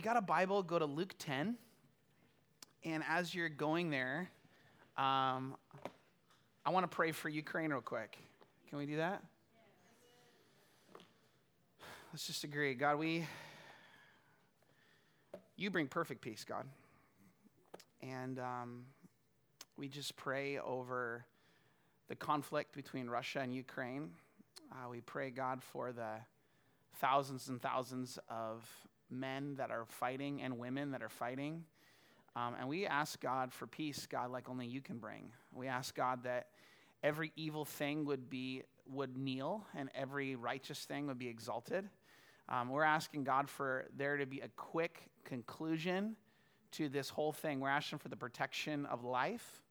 you got a Bible, go to Luke 10. And as you're going there, um, I want to pray for Ukraine real quick. Can we do that? Let's just agree. God, we, you bring perfect peace, God. And um, we just pray over the conflict between Russia and Ukraine. Uh, we pray, God, for the thousands and thousands of men that are fighting and women that are fighting. Um, and we ask God for peace, God, like only you can bring. We ask God that every evil thing would be would kneel and every righteous thing would be exalted. Um, we're asking God for there to be a quick conclusion to this whole thing. We're asking for the protection of life.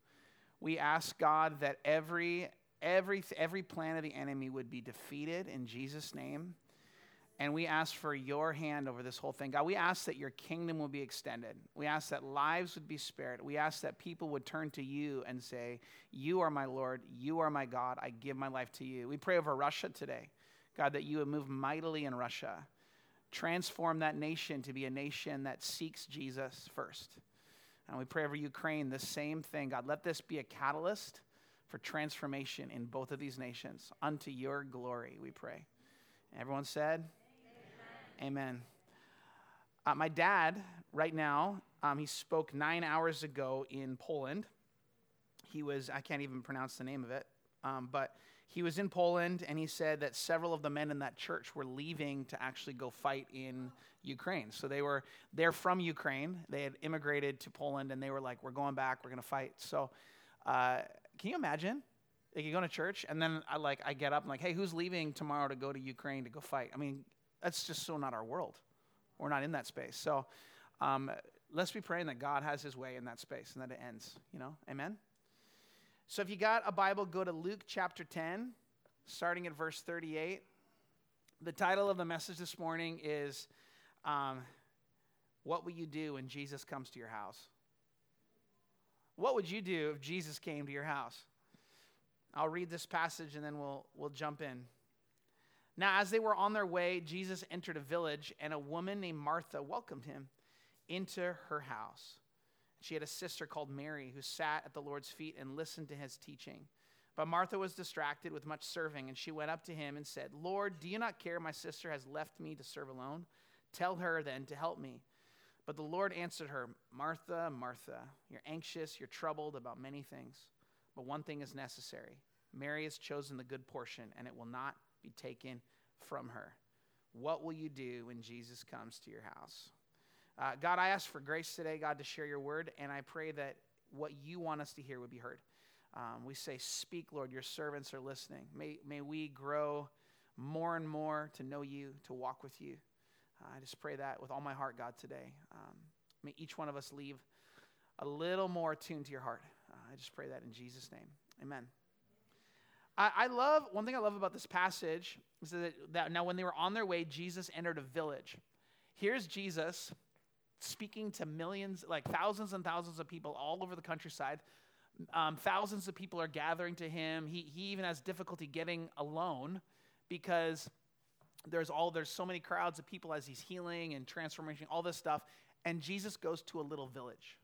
We ask God that every every every plan of the enemy would be defeated in Jesus' name. And we ask for your hand over this whole thing. God, we ask that your kingdom will be extended. We ask that lives would be spared. We ask that people would turn to you and say, You are my Lord. You are my God. I give my life to you. We pray over Russia today. God, that you would move mightily in Russia. Transform that nation to be a nation that seeks Jesus first. And we pray over Ukraine the same thing. God, let this be a catalyst for transformation in both of these nations. Unto your glory, we pray. Everyone said, Amen. Uh, my dad, right now, um, he spoke nine hours ago in Poland. He was, I can't even pronounce the name of it, um, but he was in Poland and he said that several of the men in that church were leaving to actually go fight in Ukraine. So they were, they're from Ukraine. They had immigrated to Poland and they were like, we're going back, we're going to fight. So uh, can you imagine? Like you go to church and then I like, I get up and like, hey, who's leaving tomorrow to go to Ukraine to go fight? I mean, that's just so not our world. We're not in that space. So um, let's be praying that God has his way in that space and that it ends, you know? Amen? So if you got a Bible, go to Luke chapter 10, starting at verse 38. The title of the message this morning is um, What Will You Do When Jesus Comes to Your House? What would you do if Jesus came to your house? I'll read this passage and then we'll, we'll jump in. Now, as they were on their way, Jesus entered a village, and a woman named Martha welcomed him into her house. She had a sister called Mary who sat at the Lord's feet and listened to his teaching. But Martha was distracted with much serving, and she went up to him and said, Lord, do you not care my sister has left me to serve alone? Tell her then to help me. But the Lord answered her, Martha, Martha, you're anxious, you're troubled about many things, but one thing is necessary. Mary has chosen the good portion, and it will not be taken from her. What will you do when Jesus comes to your house? Uh, God, I ask for grace today, God, to share your word, and I pray that what you want us to hear would be heard. Um, we say, Speak, Lord, your servants are listening. May, may we grow more and more to know you, to walk with you. Uh, I just pray that with all my heart, God, today. Um, may each one of us leave a little more tuned to your heart. Uh, I just pray that in Jesus' name. Amen. I, I love, one thing I love about this passage is that, that now when they were on their way, Jesus entered a village. Here's Jesus speaking to millions, like thousands and thousands of people all over the countryside. Um, thousands of people are gathering to him. He, he even has difficulty getting alone because there's all there's so many crowds of people as he's healing and transformation, all this stuff. And Jesus goes to a little village.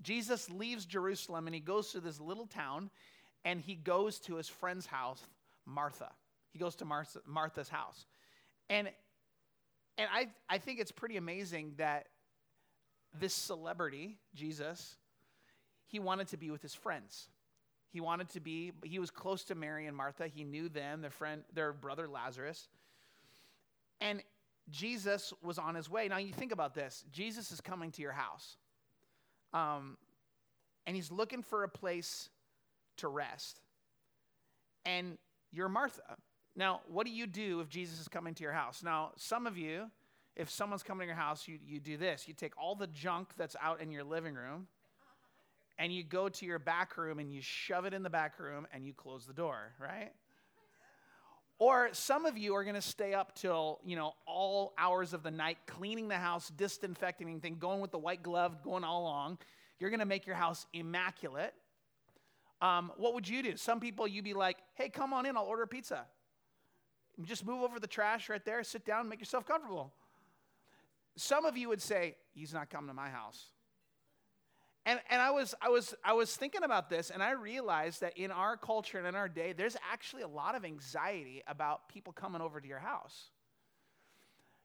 Jesus leaves Jerusalem and he goes to this little town and he goes to his friend's house, Martha. He goes to Martha, Martha's house. And, and I, I think it's pretty amazing that this celebrity, Jesus, he wanted to be with his friends. He wanted to be, he was close to Mary and Martha. He knew them, their friend, their brother Lazarus. And Jesus was on his way. Now you think about this. Jesus is coming to your house. Um, and he's looking for a place to rest. And you're Martha. Now, what do you do if Jesus is coming to your house? Now, some of you, if someone's coming to your house, you, you do this. You take all the junk that's out in your living room and you go to your back room and you shove it in the back room and you close the door, right? Or some of you are going to stay up till, you know, all hours of the night cleaning the house, disinfecting anything, going with the white glove, going all along. You're going to make your house immaculate. Um, what would you do? Some people, you'd be like, hey, come on in, I'll order pizza. Just move over the trash right there, sit down, make yourself comfortable. some of you would say, He's not coming to my house. And, and I, was, I, was, I was thinking about this, and I realized that in our culture and in our day, there's actually a lot of anxiety about people coming over to your house.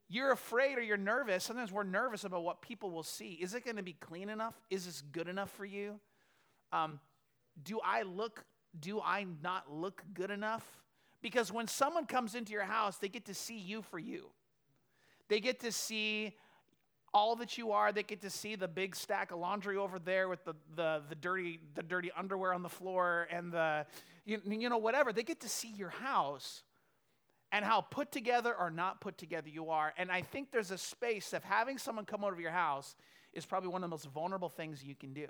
You're afraid or you're nervous. Sometimes we're nervous about what people will see. Is it going to be clean enough? Is this good enough for you? Um, do I look, do I not look good enough? Because when someone comes into your house, they get to see you for you. They get to see all that you are. They get to see the big stack of laundry over there with the, the, the, dirty, the dirty underwear on the floor and the, you, you know, whatever. They get to see your house and how put together or not put together you are. And I think there's a space of having someone come over your house is probably one of the most vulnerable things you can do.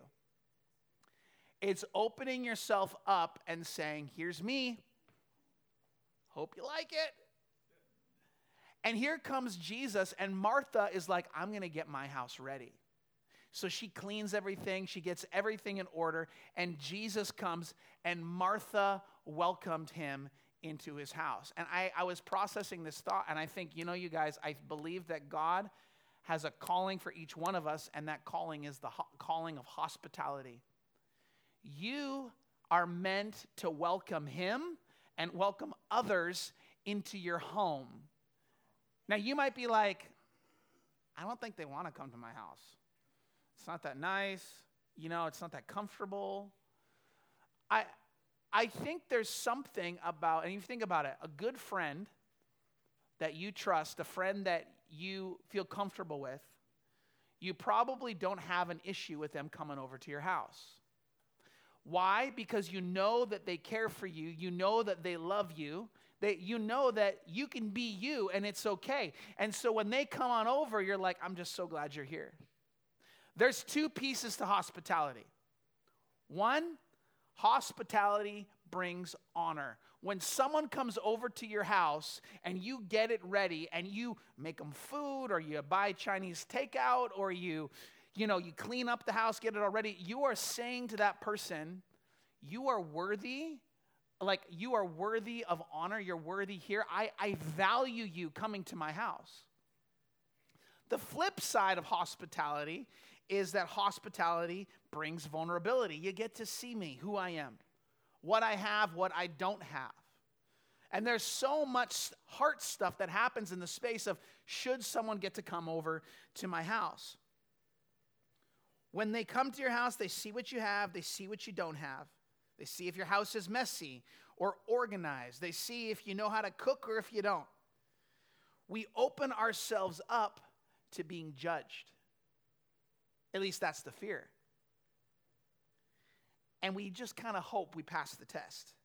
It's opening yourself up and saying, Here's me. Hope you like it. And here comes Jesus, and Martha is like, I'm going to get my house ready. So she cleans everything, she gets everything in order, and Jesus comes, and Martha welcomed him into his house. And I, I was processing this thought, and I think, you know, you guys, I believe that God has a calling for each one of us, and that calling is the ho- calling of hospitality. You are meant to welcome him and welcome others into your home. Now, you might be like, I don't think they want to come to my house. It's not that nice. You know, it's not that comfortable. I, I think there's something about, and you think about it, a good friend that you trust, a friend that you feel comfortable with, you probably don't have an issue with them coming over to your house. Why? Because you know that they care for you, you know that they love you, that you know that you can be you and it's okay. And so when they come on over, you're like, I'm just so glad you're here. There's two pieces to hospitality. One, hospitality brings honor. When someone comes over to your house and you get it ready and you make them food or you buy Chinese takeout or you you know, you clean up the house, get it all ready, you are saying to that person, you are worthy like you are worthy of honor, you're worthy here. I, I value you coming to my house. The flip side of hospitality is that hospitality brings vulnerability. You get to see me, who I am, what I have, what I don't have. And there's so much heart stuff that happens in the space of should someone get to come over to my house? When they come to your house, they see what you have, they see what you don't have. They see if your house is messy or organized. They see if you know how to cook or if you don't. We open ourselves up to being judged. At least that's the fear. And we just kind of hope we pass the test.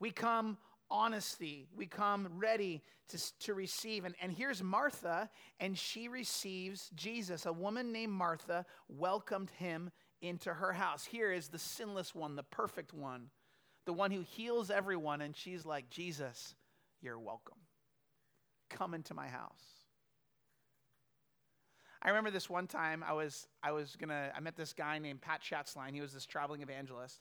We come honesty. We come ready to, to receive. And, and here's Martha, and she receives Jesus. A woman named Martha welcomed him into her house. Here is the sinless one, the perfect one, the one who heals everyone. And she's like, Jesus, you're welcome. Come into my house. I remember this one time I was I was gonna I met this guy named Pat Schatzline. He was this traveling evangelist.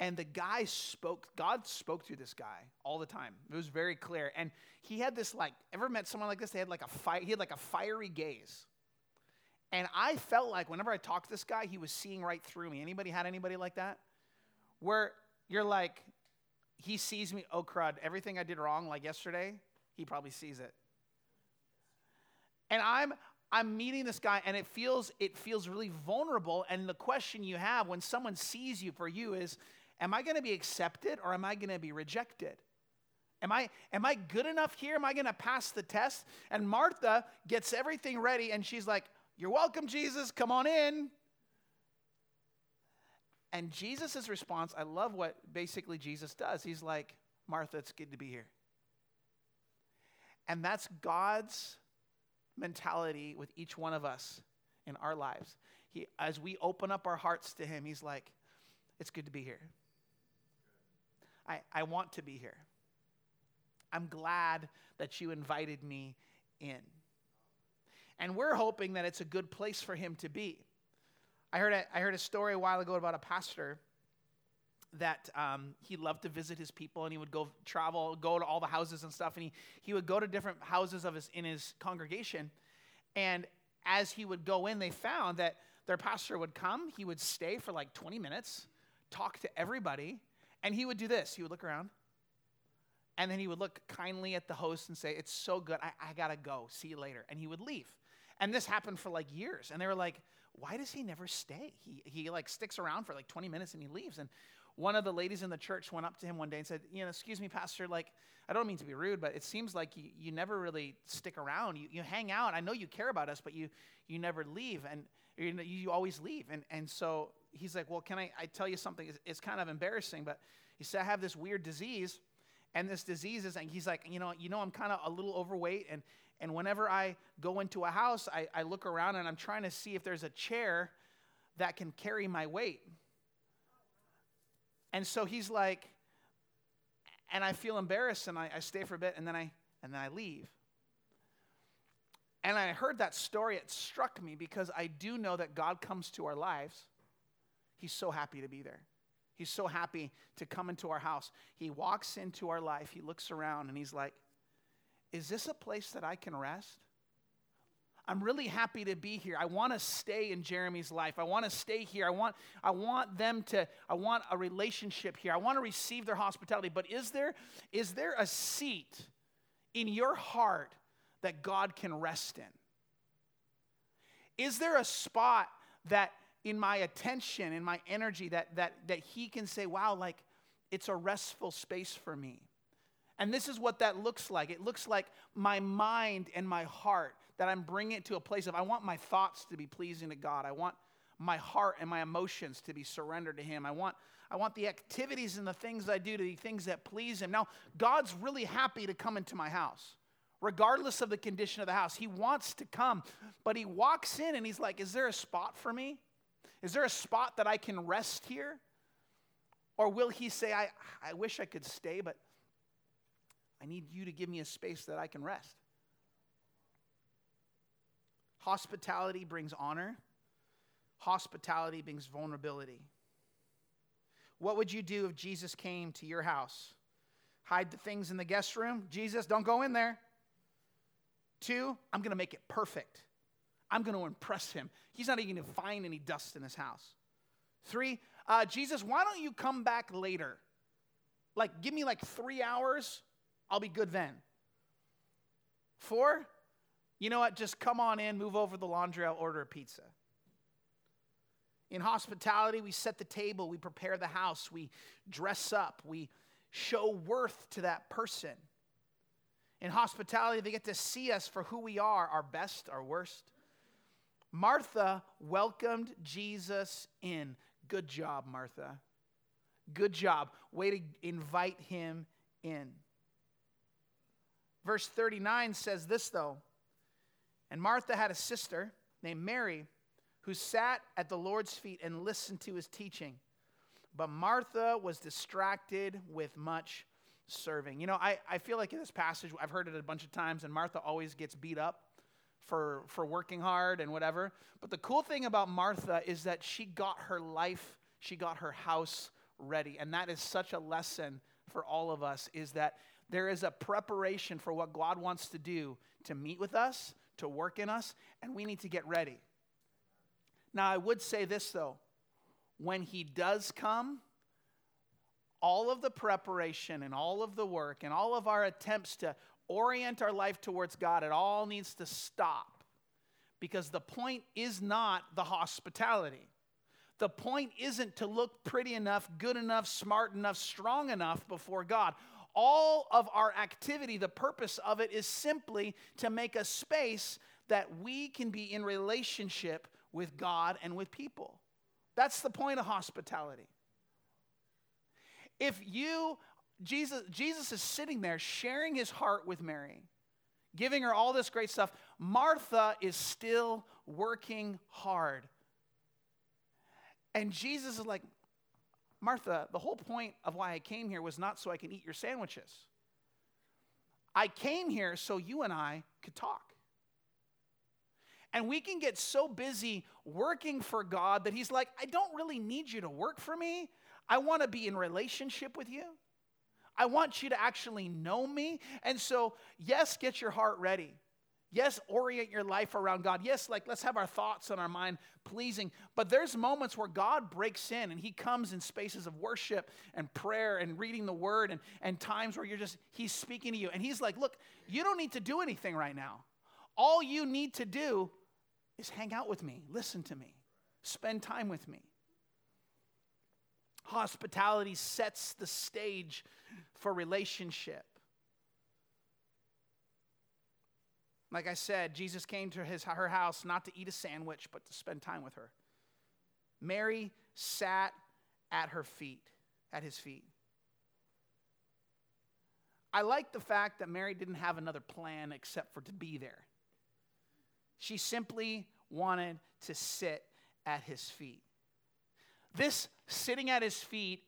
And the guy spoke, God spoke through this guy all the time. It was very clear. And he had this like, ever met someone like this? They had like a fire, he had like a fiery gaze. And I felt like whenever I talked to this guy, he was seeing right through me. Anybody had anybody like that? Where you're like, he sees me, oh crud, everything I did wrong like yesterday, he probably sees it. And I'm I'm meeting this guy and it feels it feels really vulnerable and the question you have when someone sees you for you is am I going to be accepted or am I going to be rejected? Am I, am I good enough here? Am I going to pass the test? And Martha gets everything ready and she's like, you're welcome, Jesus. Come on in. And Jesus' response, I love what basically Jesus does. He's like, Martha, it's good to be here. And that's God's mentality with each one of us in our lives. He, as we open up our hearts to Him, He's like, it's good to be here. I, I want to be here. I'm glad that you invited me in. And we're hoping that it's a good place for him to be. I heard a, I heard a story a while ago about a pastor that um, he loved to visit his people and he would go travel, go to all the houses and stuff. And he, he would go to different houses of his, in his congregation. And as he would go in, they found that their pastor would come, he would stay for like 20 minutes, talk to everybody, and he would do this. He would look around, and then he would look kindly at the host and say, It's so good. I, I gotta go. See you later. And he would leave. And this happened for like years. And they were like, Why does he never stay? He, he like sticks around for like 20 minutes and he leaves. And one of the ladies in the church went up to him one day and said, You know, excuse me, Pastor, like, I don't mean to be rude, but it seems like you, you never really stick around. You, you hang out. I know you care about us, but you, you never leave. And you, you always leave. And, and so he's like, Well, can I, I tell you something? It's, it's kind of embarrassing, but he said, I have this weird disease and this disease is, and he's like, you know, you know, I'm kind of a little overweight, and and whenever I go into a house, I, I look around and I'm trying to see if there's a chair that can carry my weight. And so he's like, and I feel embarrassed, and I, I stay for a bit, and then I and then I leave. And I heard that story, it struck me because I do know that God comes to our lives. He's so happy to be there. He's so happy to come into our house. He walks into our life, he looks around, and he's like, Is this a place that I can rest? I'm really happy to be here. I want to stay in Jeremy's life. I want to stay here. I want, I want them to, I want a relationship here. I want to receive their hospitality. But is there, is there a seat in your heart that God can rest in? Is there a spot that in my attention, in my energy, that, that, that he can say, wow, like it's a restful space for me. And this is what that looks like. It looks like my mind and my heart that I'm bringing it to a place of I want my thoughts to be pleasing to God. I want my heart and my emotions to be surrendered to Him. I want, I want the activities and the things I do to be things that please Him. Now, God's really happy to come into my house, regardless of the condition of the house. He wants to come, but He walks in and He's like, Is there a spot for me? Is there a spot that I can rest here? Or will he say, I, I wish I could stay, but I need you to give me a space that I can rest? Hospitality brings honor, hospitality brings vulnerability. What would you do if Jesus came to your house? Hide the things in the guest room? Jesus, don't go in there. Two, I'm going to make it perfect. I'm going to impress him. He's not even going to find any dust in his house. Three, uh, Jesus, why don't you come back later? Like, give me like three hours. I'll be good then. Four, you know what? Just come on in, move over the laundry, I'll order a pizza. In hospitality, we set the table, we prepare the house, we dress up, we show worth to that person. In hospitality, they get to see us for who we are, our best, our worst. Martha welcomed Jesus in. Good job, Martha. Good job. Way to invite him in. Verse 39 says this, though. And Martha had a sister named Mary who sat at the Lord's feet and listened to his teaching. But Martha was distracted with much serving. You know, I, I feel like in this passage, I've heard it a bunch of times, and Martha always gets beat up for, for working hard and whatever. But the cool thing about Martha is that she got her life, she got her house ready. And that is such a lesson for all of us is that there is a preparation for what God wants to do to meet with us, to work in us, and we need to get ready. Now, I would say this though when He does come, all of the preparation and all of the work and all of our attempts to orient our life towards God, it all needs to stop. Because the point is not the hospitality. The point isn't to look pretty enough, good enough, smart enough, strong enough before God. All of our activity, the purpose of it is simply to make a space that we can be in relationship with God and with people. That's the point of hospitality. If you Jesus, Jesus is sitting there sharing his heart with Mary, giving her all this great stuff. Martha is still working hard. And Jesus is like, Martha, the whole point of why I came here was not so I can eat your sandwiches. I came here so you and I could talk. And we can get so busy working for God that He's like, I don't really need you to work for me. I want to be in relationship with you. I want you to actually know me. And so, yes, get your heart ready. Yes, orient your life around God. Yes, like let's have our thoughts and our mind pleasing. But there's moments where God breaks in and He comes in spaces of worship and prayer and reading the word and, and times where you're just, He's speaking to you. And He's like, look, you don't need to do anything right now. All you need to do is hang out with me, listen to me, spend time with me. Hospitality sets the stage for relationship. Like I said, Jesus came to his, her house not to eat a sandwich, but to spend time with her. Mary sat at her feet, at his feet. I like the fact that Mary didn't have another plan except for to be there. She simply wanted to sit at his feet. This sitting at his feet,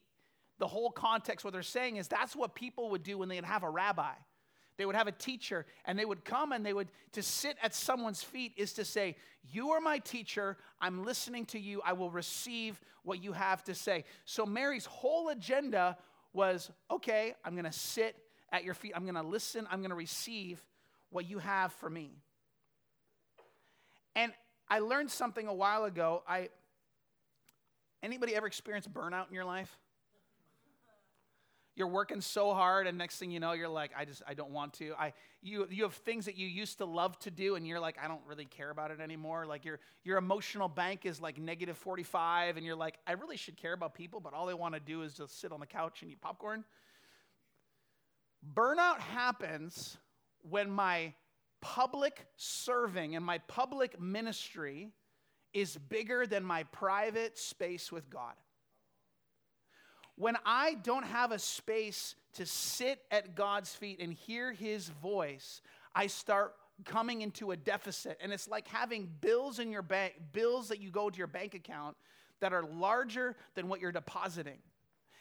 the whole context, what they're saying is that's what people would do when they'd have a rabbi. They would have a teacher and they would come and they would, to sit at someone's feet is to say, You are my teacher. I'm listening to you. I will receive what you have to say. So Mary's whole agenda was okay, I'm going to sit at your feet. I'm going to listen. I'm going to receive what you have for me. And I learned something a while ago. I, anybody ever experienced burnout in your life? You're working so hard, and next thing you know, you're like, I just, I don't want to. I, you, you have things that you used to love to do, and you're like, I don't really care about it anymore. Like your, your emotional bank is like negative 45, and you're like, I really should care about people, but all they want to do is just sit on the couch and eat popcorn. Burnout happens when my public serving and my public ministry is bigger than my private space with God when I don't have a space to sit at God's feet and hear his voice, I start coming into a deficit. And it's like having bills in your bank, bills that you go to your bank account that are larger than what you're depositing.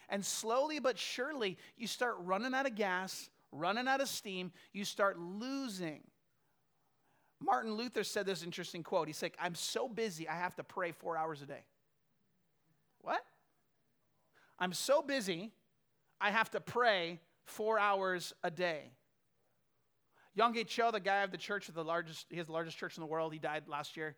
And slowly but surely, you start running out of gas, running out of steam, you start losing. Martin Luther said this interesting quote. He's like, I'm so busy, I have to pray four hours a day. What? I'm so busy, I have to pray four hours a day. Yonggi Cho, the guy of the church of the largest, he has the largest church in the world. He died last year.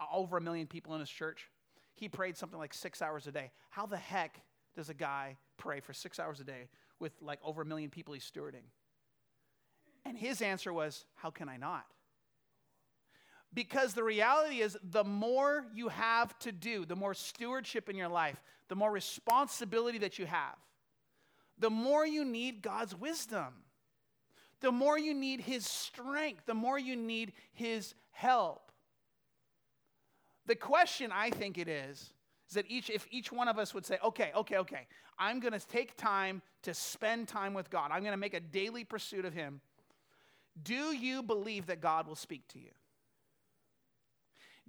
Uh, over a million people in his church. He prayed something like six hours a day. How the heck does a guy pray for six hours a day with like over a million people he's stewarding? And his answer was, How can I not? Because the reality is, the more you have to do, the more stewardship in your life, the more responsibility that you have, the more you need God's wisdom, the more you need His strength, the more you need His help. The question I think it is, is that each, if each one of us would say, okay, okay, okay, I'm going to take time to spend time with God, I'm going to make a daily pursuit of Him. Do you believe that God will speak to you?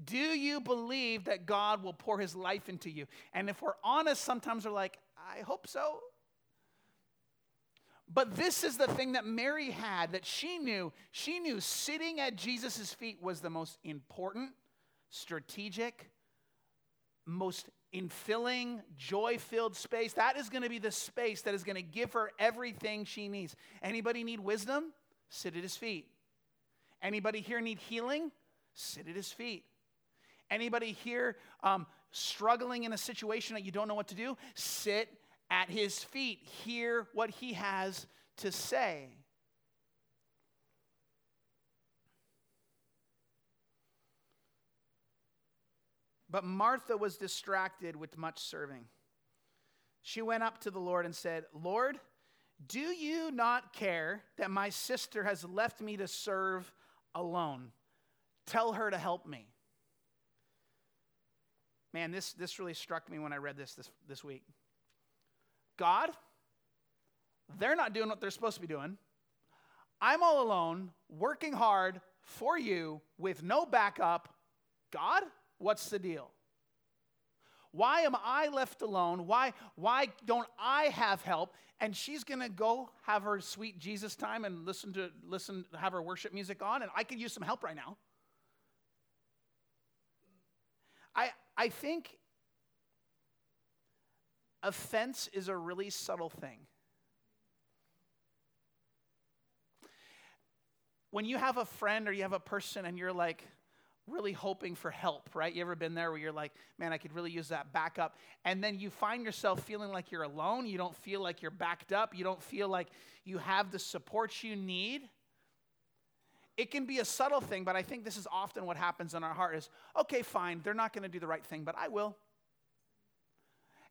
Do you believe that God will pour his life into you? And if we're honest, sometimes we're like, I hope so. But this is the thing that Mary had that she knew. She knew sitting at Jesus' feet was the most important, strategic, most infilling, joy filled space. That is going to be the space that is going to give her everything she needs. Anybody need wisdom? Sit at his feet. Anybody here need healing? Sit at his feet. Anybody here um, struggling in a situation that you don't know what to do? Sit at his feet, hear what he has to say. But Martha was distracted with much serving. She went up to the Lord and said, Lord, do you not care that my sister has left me to serve alone? Tell her to help me. Man, this, this really struck me when I read this, this this week. God, they're not doing what they're supposed to be doing. I'm all alone, working hard for you with no backup. God, what's the deal? Why am I left alone? Why, why don't I have help? And she's gonna go have her sweet Jesus time and listen to listen, have her worship music on, and I could use some help right now. I, I think offense is a really subtle thing. when you have a friend or you have a person and you're like really hoping for help, right? You ever been there where you're like, man, I could really use that backup. And then you find yourself feeling like you're alone. You don't feel like you're backed up. You don't feel like you have the support you need. It can be a subtle thing, but I think this is often what happens in our heart is, okay, fine, they're not going to do the right thing, but I will.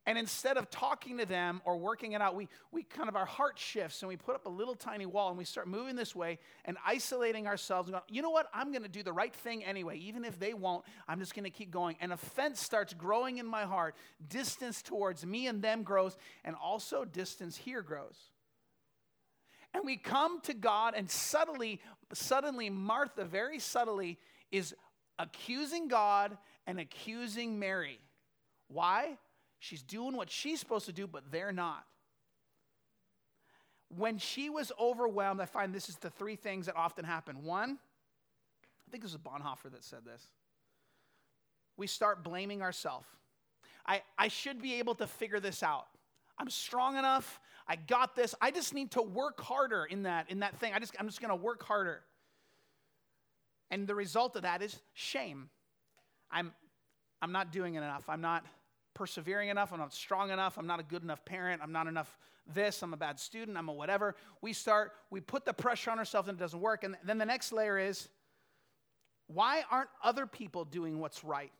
And instead of talking to them or working it out, we, we kind of our heart shifts and we put up a little tiny wall and we start moving this way and isolating ourselves and going, you know what? I'm going to do the right thing anyway. Even if they won't, I'm just going to keep going. And offense starts growing in my heart. Distance towards me and them grows, and also distance here grows. And we come to God, and subtly, suddenly, Martha, very subtly, is accusing God and accusing Mary. Why? She's doing what she's supposed to do, but they're not. When she was overwhelmed, I find this is the three things that often happen. One, I think this is Bonhoeffer that said this. We start blaming ourselves. I, I should be able to figure this out. I'm strong enough. I got this. I just need to work harder in that, in that thing. I just, I'm just going to work harder. And the result of that is shame. I'm, I'm not doing it enough. I'm not persevering enough, I'm not strong enough, I'm not a good enough parent, I'm not enough this, I'm a bad student, I'm a whatever. We start, we put the pressure on ourselves and it doesn't work. And then the next layer is why aren't other people doing what's right?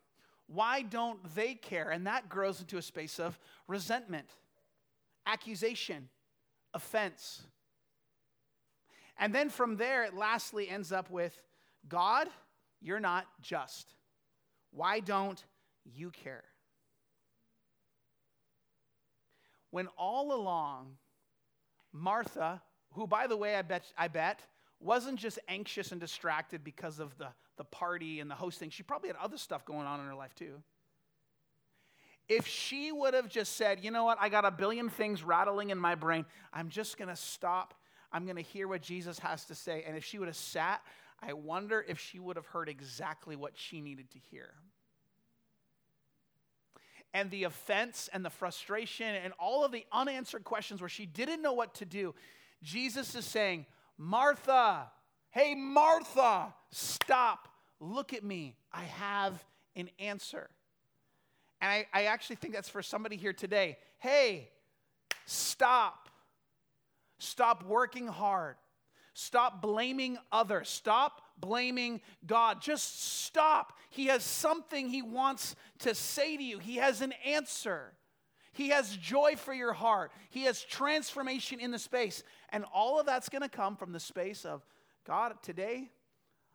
Why don't they care? And that grows into a space of resentment, accusation, offense. And then from there, it lastly ends up with God, you're not just. Why don't you care? when all along, Martha, who, by the way, I bet, I bet wasn't just anxious and distracted because of the, the party and the hosting, she probably had other stuff going on in her life too. If she would have just said, you know what, I got a billion things rattling in my brain, I'm just gonna stop, I'm gonna hear what Jesus has to say. And if she would have sat, I wonder if she would have heard exactly what she needed to hear and the offense and the frustration and all of the unanswered questions where she didn't know what to do, Jesus is saying, Martha, hey, Martha, stop, look at me. I have an answer. And I, I actually think that's for somebody here today. Hey, stop. Stop working hard. Stop blaming others. Stop blaming God. Just stop. He has something He wants to say to you, He has an answer. He has joy for your heart. He has transformation in the space. And all of that's going to come from the space of God, today,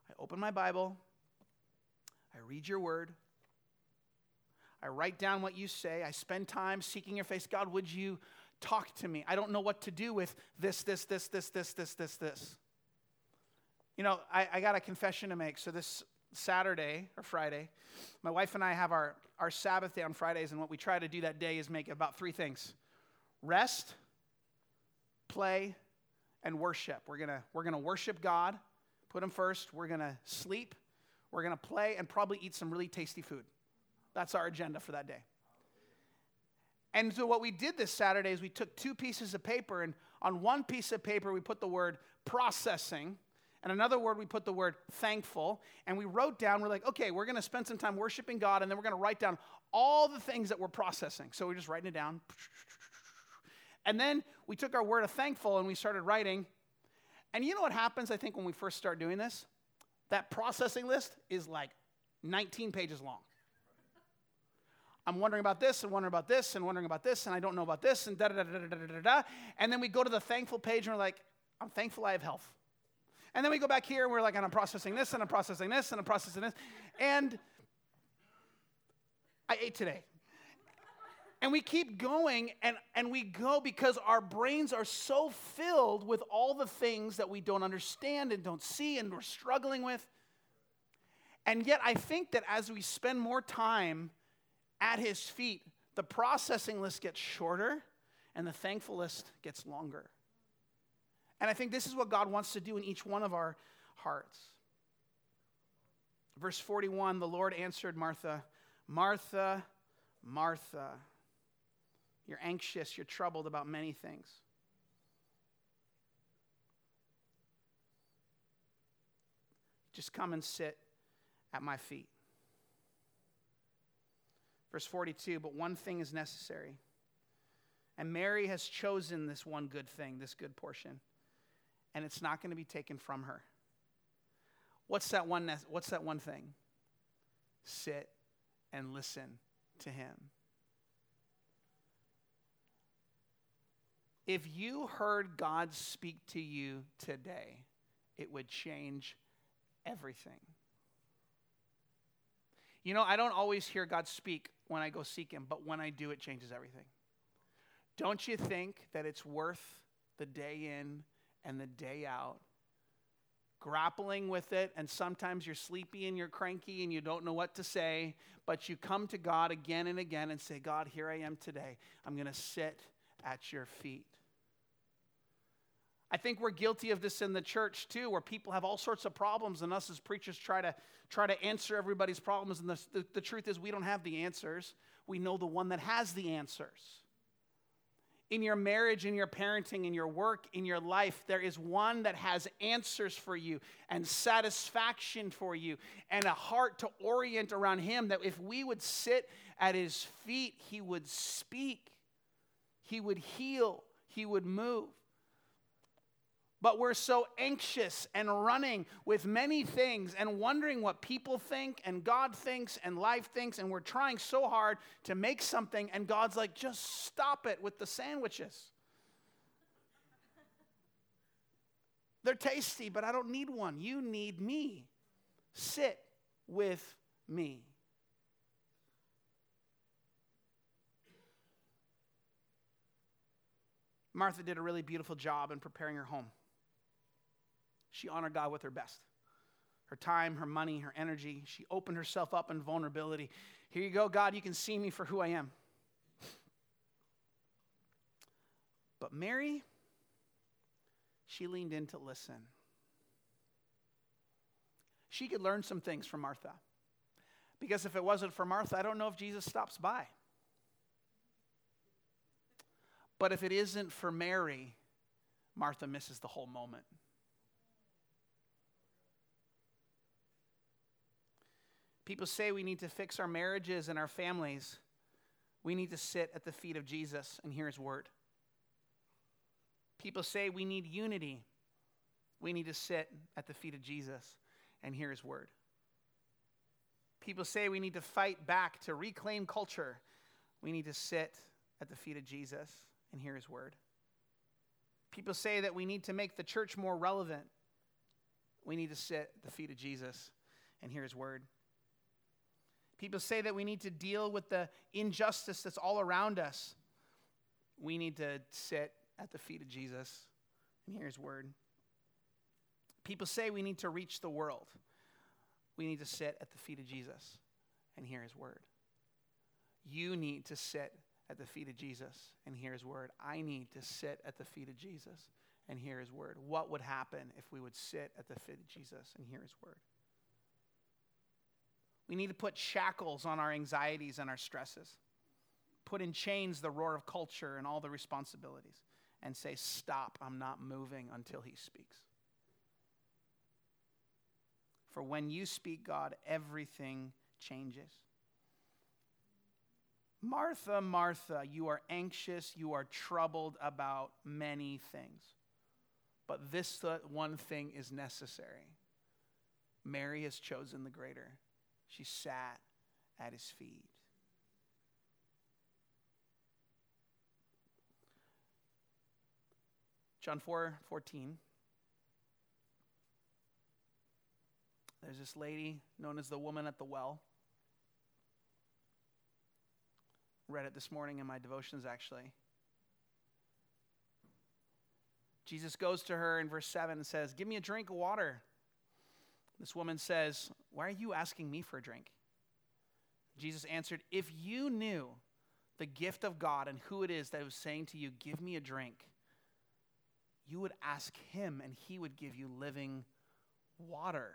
I open my Bible, I read your word, I write down what you say, I spend time seeking your face. God, would you talk to me? I don't know what to do with this, this, this, this, this, this, this, this. You know, I, I got a confession to make. So this Saturday or Friday, my wife and I have our, our Sabbath day on Fridays, and what we try to do that day is make about three things rest, play, and worship. We're gonna, we're gonna worship God, put Him first. We're gonna sleep, we're gonna play, and probably eat some really tasty food. That's our agenda for that day. And so, what we did this Saturday is we took two pieces of paper, and on one piece of paper, we put the word processing, and another word, we put the word thankful. And we wrote down, we're like, okay, we're going to spend some time worshiping God, and then we're going to write down all the things that we're processing. So we're just writing it down. And then we took our word of thankful and we started writing. And you know what happens, I think, when we first start doing this? That processing list is like 19 pages long. I'm wondering about this and wondering about this and wondering about this and I don't know about this and da da da da da da da da. And then we go to the thankful page and we're like, I'm thankful I have health. And then we go back here and we're like, and I'm processing this and I'm processing this and I'm processing this. And I ate today. And we keep going and, and we go because our brains are so filled with all the things that we don't understand and don't see and we're struggling with. And yet, I think that as we spend more time at his feet, the processing list gets shorter and the thankful list gets longer. And I think this is what God wants to do in each one of our hearts. Verse 41 the Lord answered Martha, Martha, Martha, you're anxious, you're troubled about many things. Just come and sit at my feet. Verse 42 But one thing is necessary. And Mary has chosen this one good thing, this good portion, and it's not going to be taken from her. What's that one, what's that one thing? Sit and listen to him. If you heard God speak to you today, it would change everything. You know, I don't always hear God speak when I go seek Him, but when I do, it changes everything. Don't you think that it's worth the day in and the day out grappling with it, and sometimes you're sleepy and you're cranky and you don't know what to say, but you come to God again and again and say, God, here I am today. I'm going to sit at your feet. I think we're guilty of this in the church too, where people have all sorts of problems, and us as preachers try to try to answer everybody's problems. And the, the, the truth is, we don't have the answers. We know the one that has the answers. In your marriage, in your parenting, in your work, in your life, there is one that has answers for you and satisfaction for you and a heart to orient around Him. That if we would sit at His feet, He would speak, He would heal, He would move. But we're so anxious and running with many things and wondering what people think and God thinks and life thinks. And we're trying so hard to make something, and God's like, just stop it with the sandwiches. They're tasty, but I don't need one. You need me. Sit with me. Martha did a really beautiful job in preparing her home. She honored God with her best her time, her money, her energy. She opened herself up in vulnerability. Here you go, God, you can see me for who I am. But Mary, she leaned in to listen. She could learn some things from Martha. Because if it wasn't for Martha, I don't know if Jesus stops by. But if it isn't for Mary, Martha misses the whole moment. People say we need to fix our marriages and our families. We need to sit at the feet of Jesus and hear his word. People say we need unity. We need to sit at the feet of Jesus and hear his word. People say we need to fight back to reclaim culture. We need to sit at the feet of Jesus and hear his word. People say that we need to make the church more relevant. We need to sit at the feet of Jesus and hear his word. People say that we need to deal with the injustice that's all around us. We need to sit at the feet of Jesus and hear his word. People say we need to reach the world. We need to sit at the feet of Jesus and hear his word. You need to sit at the feet of Jesus and hear his word. I need to sit at the feet of Jesus and hear his word. What would happen if we would sit at the feet of Jesus and hear his word? We need to put shackles on our anxieties and our stresses, put in chains the roar of culture and all the responsibilities, and say, Stop, I'm not moving until He speaks. For when you speak, God, everything changes. Martha, Martha, you are anxious, you are troubled about many things. But this uh, one thing is necessary. Mary has chosen the greater. She sat at his feet. John 4 14. There's this lady known as the woman at the well. Read it this morning in my devotions, actually. Jesus goes to her in verse 7 and says, Give me a drink of water. This woman says, Why are you asking me for a drink? Jesus answered, If you knew the gift of God and who it is that was saying to you, Give me a drink, you would ask him and he would give you living water.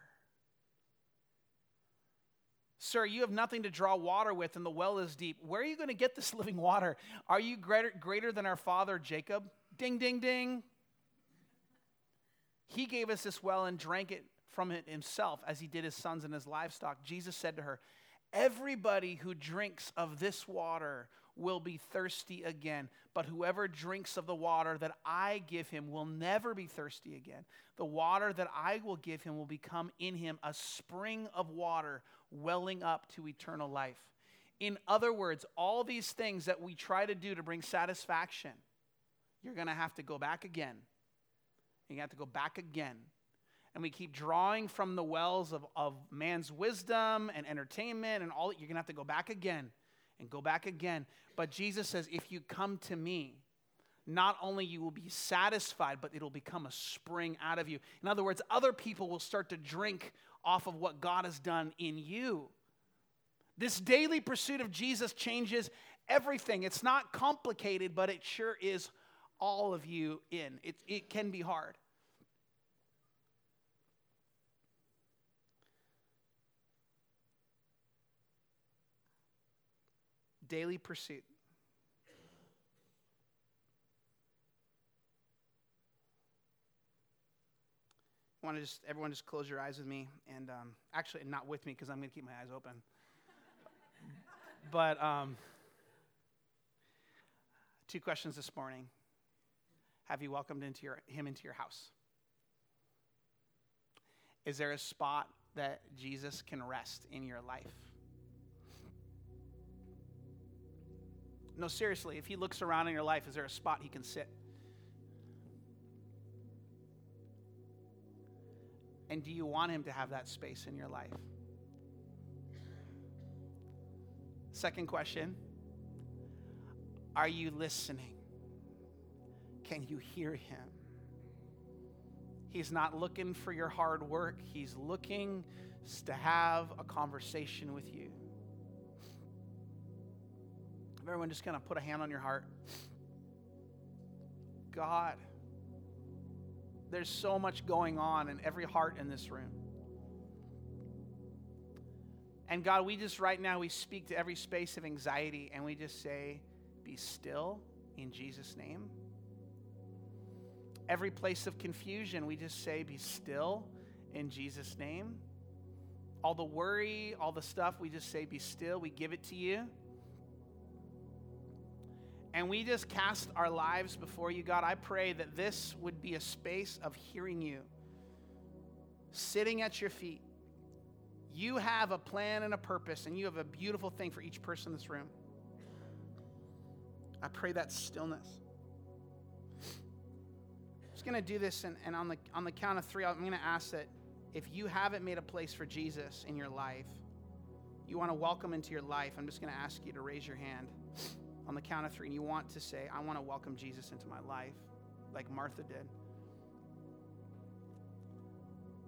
Sir, you have nothing to draw water with, and the well is deep. Where are you going to get this living water? Are you greater, greater than our father Jacob? Ding, ding, ding. He gave us this well and drank it from it himself as he did his sons and his livestock. Jesus said to her, Everybody who drinks of this water will be thirsty again, but whoever drinks of the water that I give him will never be thirsty again. The water that I will give him will become in him a spring of water welling up to eternal life. In other words, all these things that we try to do to bring satisfaction, you're going to have to go back again. You have to go back again. And we keep drawing from the wells of, of man's wisdom and entertainment and all. that, You're going to have to go back again and go back again. But Jesus says, if you come to me, not only you will be satisfied, but it'll become a spring out of you. In other words, other people will start to drink off of what God has done in you. This daily pursuit of Jesus changes everything. It's not complicated, but it sure is all of you in. It, it can be hard. Daily pursuit. I want to just everyone just close your eyes with me and um, actually not with me because i'm going to keep my eyes open. But um, two questions this morning. Have you welcomed into your, him into your house? Is there a spot that jesus can rest in your life no seriously if he looks around in your life is there a spot he can sit And do you want Him to have that space in your life? Second question Are you listening? Can you hear Him? He's not looking for your hard work, He's looking to have a conversation with you. Everyone, just kind of put a hand on your heart. God there's so much going on in every heart in this room. And God, we just right now, we speak to every space of anxiety and we just say, Be still in Jesus' name. Every place of confusion, we just say, Be still in Jesus' name. All the worry, all the stuff, we just say, Be still. We give it to you. And we just cast our lives before you, God. I pray that this would be a space of hearing you, sitting at your feet. You have a plan and a purpose, and you have a beautiful thing for each person in this room. I pray that stillness. I'm just going to do this, and, and on, the, on the count of three, I'm going to ask that if you haven't made a place for Jesus in your life, you want to welcome into your life, I'm just going to ask you to raise your hand on the count of three and you want to say, I want to welcome Jesus into my life, like Martha did,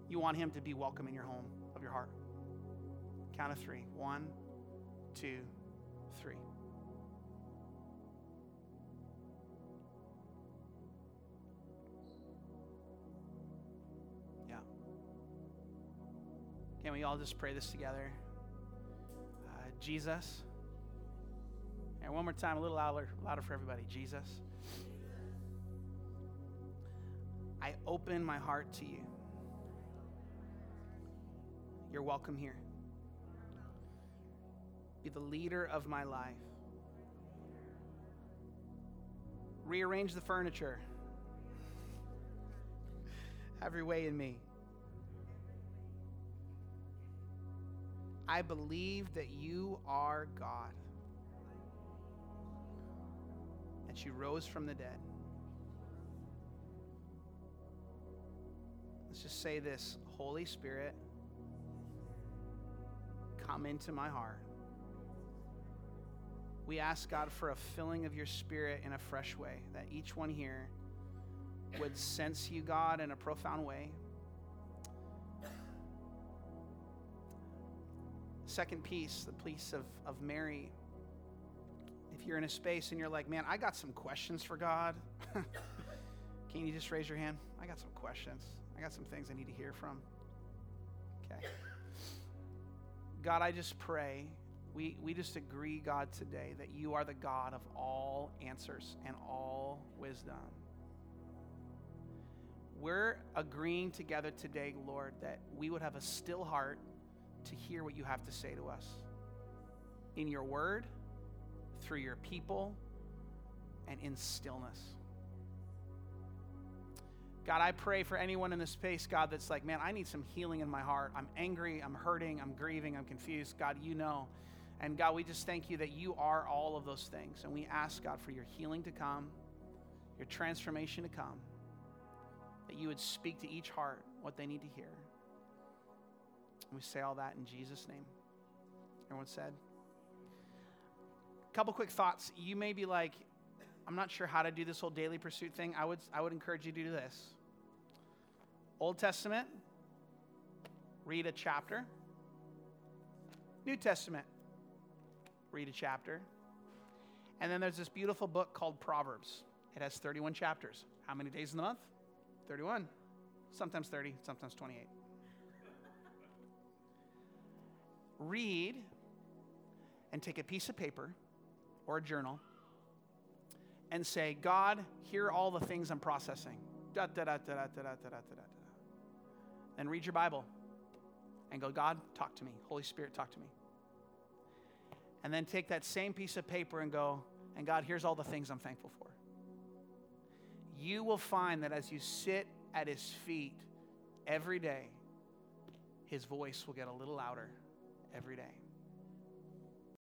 you want him to be welcome in your home, of your heart. Count of three. One, two, three. Yeah. Can we all just pray this together? Uh, Jesus. And one more time, a little louder, louder for everybody. Jesus, I open my heart to you. You're welcome here. Be the leader of my life. Rearrange the furniture. Have your way in me. I believe that you are God. That you rose from the dead. Let's just say this Holy Spirit, come into my heart. We ask God for a filling of your spirit in a fresh way, that each one here would sense you, God, in a profound way. Second piece, the piece of, of Mary if you're in a space and you're like, man, I got some questions for God, can you just raise your hand? I got some questions. I got some things I need to hear from. Okay. God, I just pray. We, we just agree, God, today that you are the God of all answers and all wisdom. we're agreeing together today, Lord, that we would have a still heart to hear what you have to say to us in your word, through your people, and in stillness. God, I pray for anyone in this space, God, that's like, man, I need some healing in my heart. I'm angry, I'm hurting, I'm grieving, I'm confused. God, you know. And God, we just thank you that you are all of those things. And we ask, God, for your healing to come, your transformation to come, that you would speak to each heart what they need to hear. And we say all that in Jesus' name. Everyone said? Couple quick thoughts. You may be like, I'm not sure how to do this whole daily pursuit thing. I would, I would encourage you to do this Old Testament, read a chapter. New Testament, read a chapter. And then there's this beautiful book called Proverbs. It has 31 chapters. How many days in the month? 31. Sometimes 30, sometimes 28. Read and take a piece of paper or a journal and say, God, here are all the things I'm processing. Da, da, da, da, da, da, da, da, da, Then read your Bible and go, God, talk to me. Holy Spirit, talk to me. And then take that same piece of paper and go, and God, here's all the things I'm thankful for. You will find that as you sit at his feet every day, his voice will get a little louder every day.